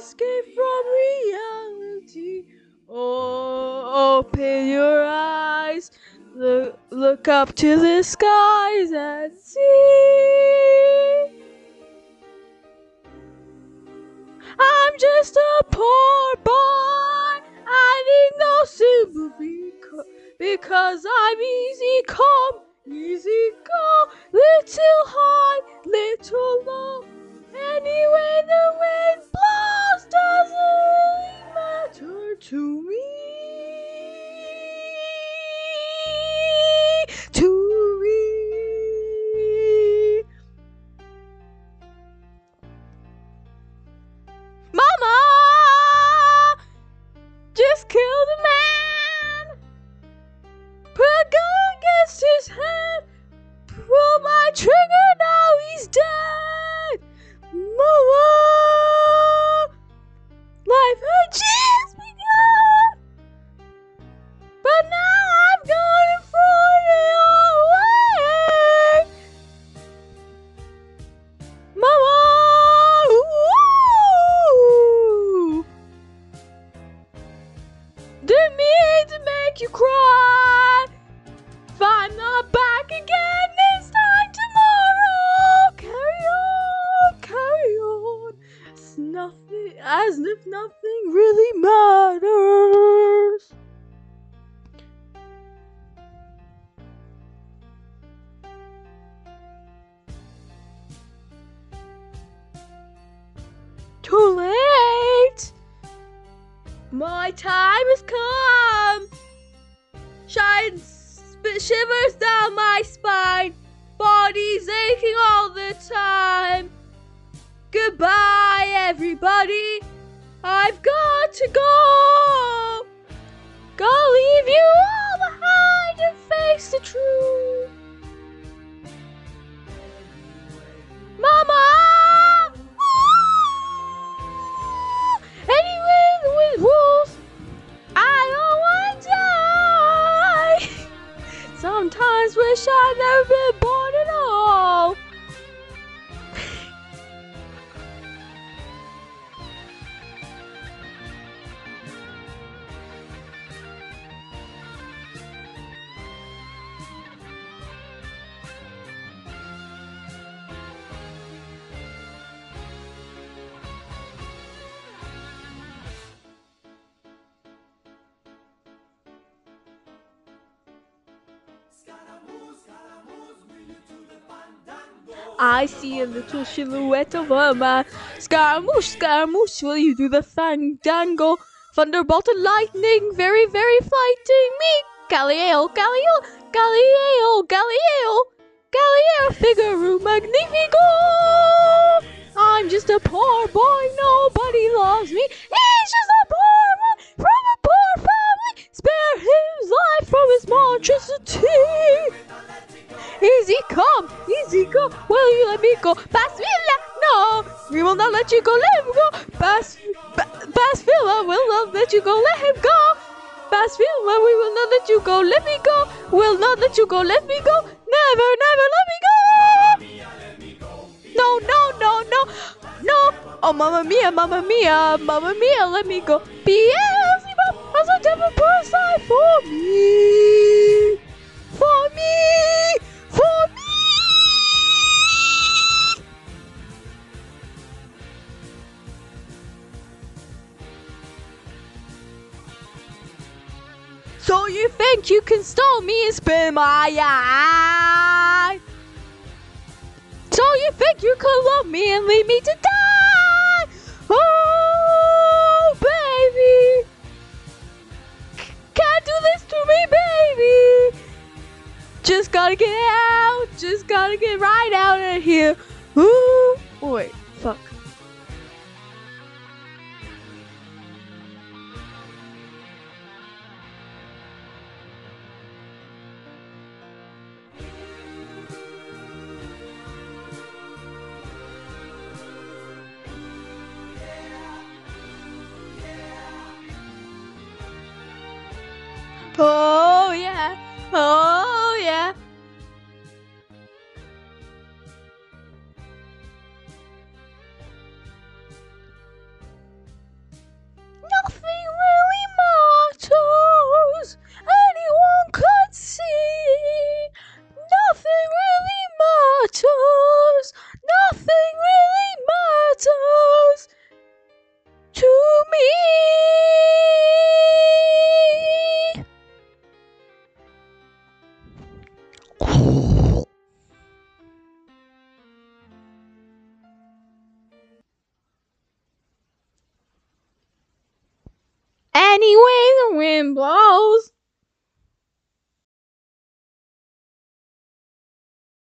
escape from reality. Oh, open your eyes, look, look up to the skies and see. I'm just a poor boy. I need no sympathy because I'm easy come, easy go, little high, little low. Anyway, the wind doesn't really matter to you cry. If I'm back again this time tomorrow, carry on, carry on. It's nothing, as if nothing really matters. Too late. My time has come. My spine. Body's aching all the time. Goodbye, everybody. I've got to go. Gotta leave you all behind and face the truth. Sometimes wish I'd never been born I see a little silhouette of a man. Scaramouche, Scaramouche, will you do the fandango? Thunderbolt and lightning, very, very fighting me. Galileo, Galileo, Galileo, Galileo, Galileo, Figaro, Magnifico. I'm just a poor boy, nobody loves me. He's just a poor boy from a poor family. Spare his life from his monstrosity. Easy come, easy go. Will you let me go? Bismillah, no, we will not let you go. Let him go. Pass, Bismillah will not let you go. Let him go. Bismillah, we will not let you go. Let me go. Will not let you go. Let me go. Never, never let me go. No, no, no, no, no. Oh, mamma mia, mamma mia, mamma mia, let me go. Beelzebub has a devil put aside for me. So you think you can stole me and spin my eye? So you think you could love me and leave me to die? Oh, baby. Can't do this to me, baby. Just gotta get out. Just gotta get right out of here. Ooh. Wait, Oh yeah. Oh Any way the wind blows.